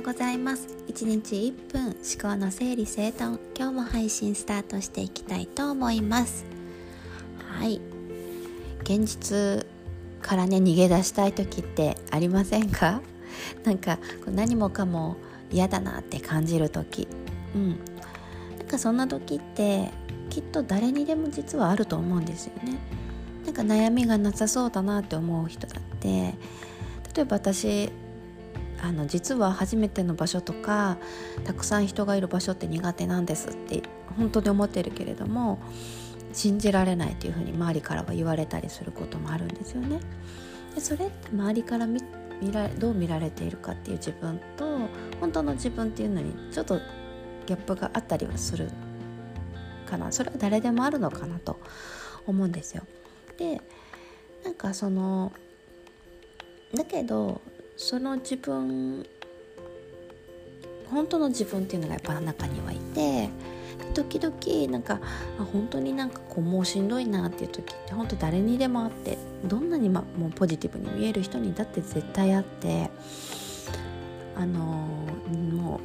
ようございます。1日1分思考の整理整頓今日も配信スタートしていきたいと思います。はい。現実からね逃げ出したい時ってありませんか？なんか何もかも嫌だなって感じる時。うん。なんかそんな時ってきっと誰にでも実はあると思うんですよね。なんか悩みがなさそうだなって思う人だって例えば私あの実は初めての場所とかたくさん人がいる場所って苦手なんですって本当に思ってるけれども信じられないっていうふうに周りからは言われたりすることもあるんですよね。でそれって周りから見見らどう見られているかっていう自分と本当の自分っていうのにちょっとギャップがあったりはするかなそれは誰でもあるのかなと思うんですよ。でなんかそのだけどその自分本当の自分っていうのがやっぱ中にはいて時々なんか本当になんかこうもうしんどいなっていう時って本当誰にでもあってどんなに、ま、もうポジティブに見える人にだって絶対あってあのも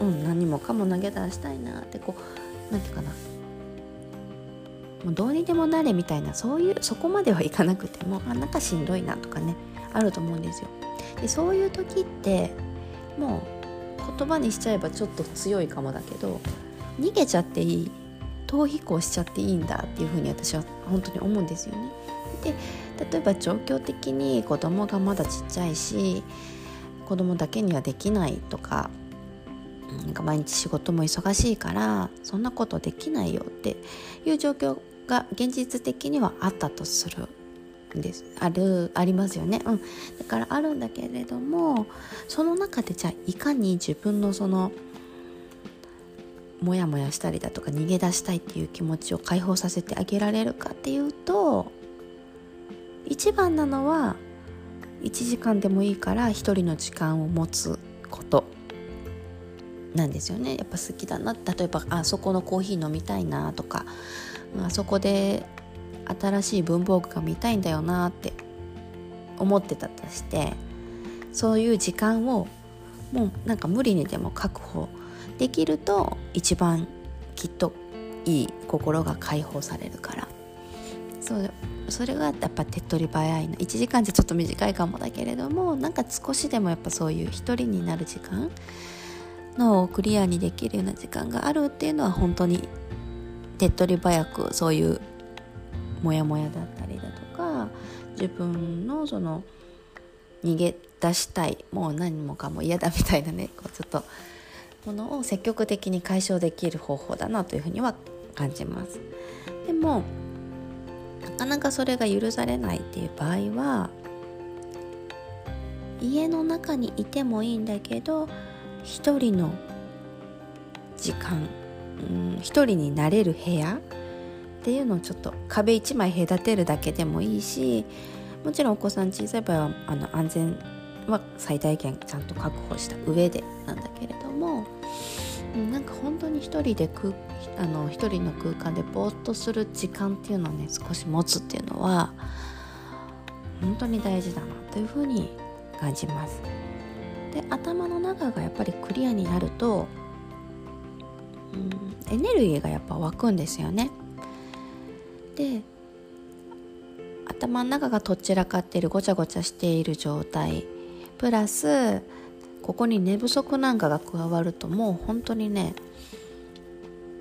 う、うん、何もかも投げ出したいなってこう何て言うかなもうどうにでもなれみたいなそういうそこまではいかなくてもあなんかしんどいなとかねあると思うんですよ。でそういう時ってもう言葉にしちゃえばちょっと強いかもだけど逃げちゃっていい逃避行しちゃっていいんだっていうふうに私は本当に思うんですよね。で例えば状況的に子供がまだちっちゃいし子供だけにはできないとかなんか毎日仕事も忙しいからそんなことできないよっていう状況が現実的にはあったとするんです。あるありますよね、うん、だからあるんだけれどもその中でじゃあいかに自分のそのモヤモヤしたりだとか逃げ出したいっていう気持ちを解放させてあげられるかっていうと一番なのは1時間でもいいから一人の時間を持つこと。なんですよね。やっぱ好きだな。例えばあそこのコーヒー飲みたいなとかあそこで新しい文房具が見たいんだよなって思ってたとしてそういう時間をもうなんか無理にでも確保できると一番きっといい心が解放されるから。そうそれがやっぱ手っ取り早いの。1時間じゃちょっと短いかもだけれどもなんか少しでもやっぱそういう一人になる時間のをクリアにできるような時間があるっていうのは本当に手っ取り早くそういうモヤモヤだったりだとか自分のその逃げ出したいもう何もかも嫌だみたいなねこうちょっとものを積極的に解消できる方法だなというふうには感じます。でもなかなかそれが許されないっていう場合は家の中にいてもいいんだけど一人の時間一人になれる部屋っていうのをちょっと壁一枚隔てるだけでもいいしもちろんお子さん小さい場合はあの安全は最大限ちゃんと確保した上でなんだけれどもなんか本当に一人で空あの一人の空間でぼーっとする時間っていうのをね少し持つっていうのは本当に大事だなというふうに感じます。で頭の中がやっぱりクリアになるとうんエネルギーがやっぱ湧くんですよね。で頭の中がとっちらかっているごちゃごちゃしている状態プラスここに寝不足なんかが加わるともう本当にね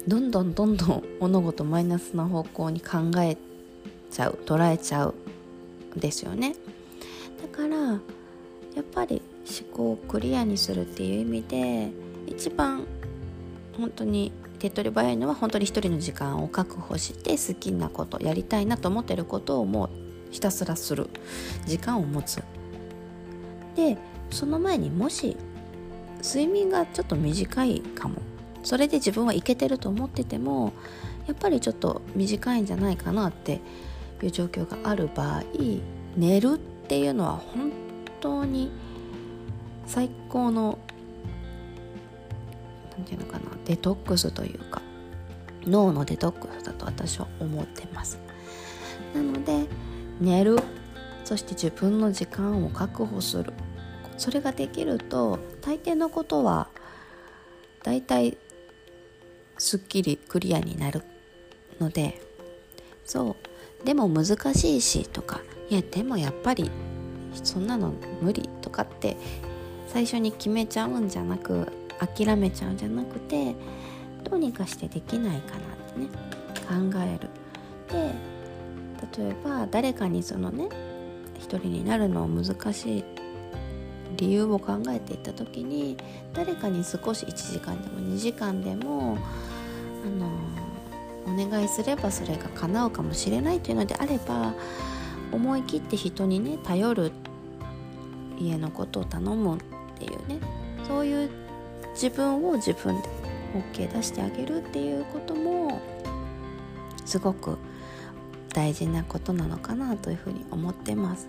どんどんどんどん物事マイナスな方向に考えちゃう捉えちゃうんですよねだからやっぱり思考をクリアにするっていう意味で一番本当に手っ取り早いのは本当に一人の時間を確保して好きなことやりたいなと思ってることをもうひたすらす。る時間を持つでその前にもし睡眠がちょっと短いかも。それで自分はいけてると思っててもやっぱりちょっと短いんじゃないかなっていう状況がある場合寝るっていうのは本当に最高の何て言うのかなデトックスというか脳のデトックスだと私は思ってます。なので寝るそして自分の時間を確保する。それができると大抵のことはだいたいすっきりクリアになる。のでそう。でも難しいしとか。いやでもやっぱりそんなの無理。とかって最初に決めちゃうんじゃなく諦めちゃうんじゃなくてどうにかしてできないかなってね考える。で例えば誰かにそのね一人になるの難しい理由を考えていった時に誰かに少し1時間でも2時間でもあのお願いすればそれが叶うかもしれないというのであれば思い切って人にね頼る家のことを頼むっていうね。そういう自分を自分で OK 出してあげるっていうこともすごく大事なことなのかなというふうに思ってます。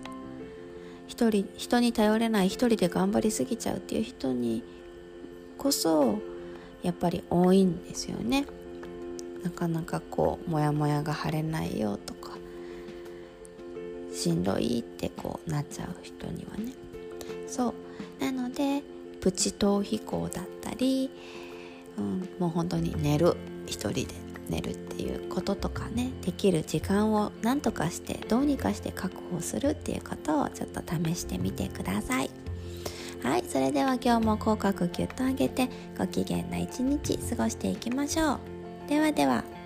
一人人に頼れない一人で頑張りすぎちゃうっていう人にこそやっぱり多いんですよね。なかなかこうモヤモヤが晴れないよとかしんどいってこうなっちゃう人にはね。そう。なのでプチ逃避行だったり、うん、もう本当に寝る一人で寝るっていうこととかねできる時間を何とかしてどうにかして確保するっていうことをちょっと試してみてください。はいそれでは今日も口角ギュッと上げてご機嫌な一日過ごしていきましょう。ではでは。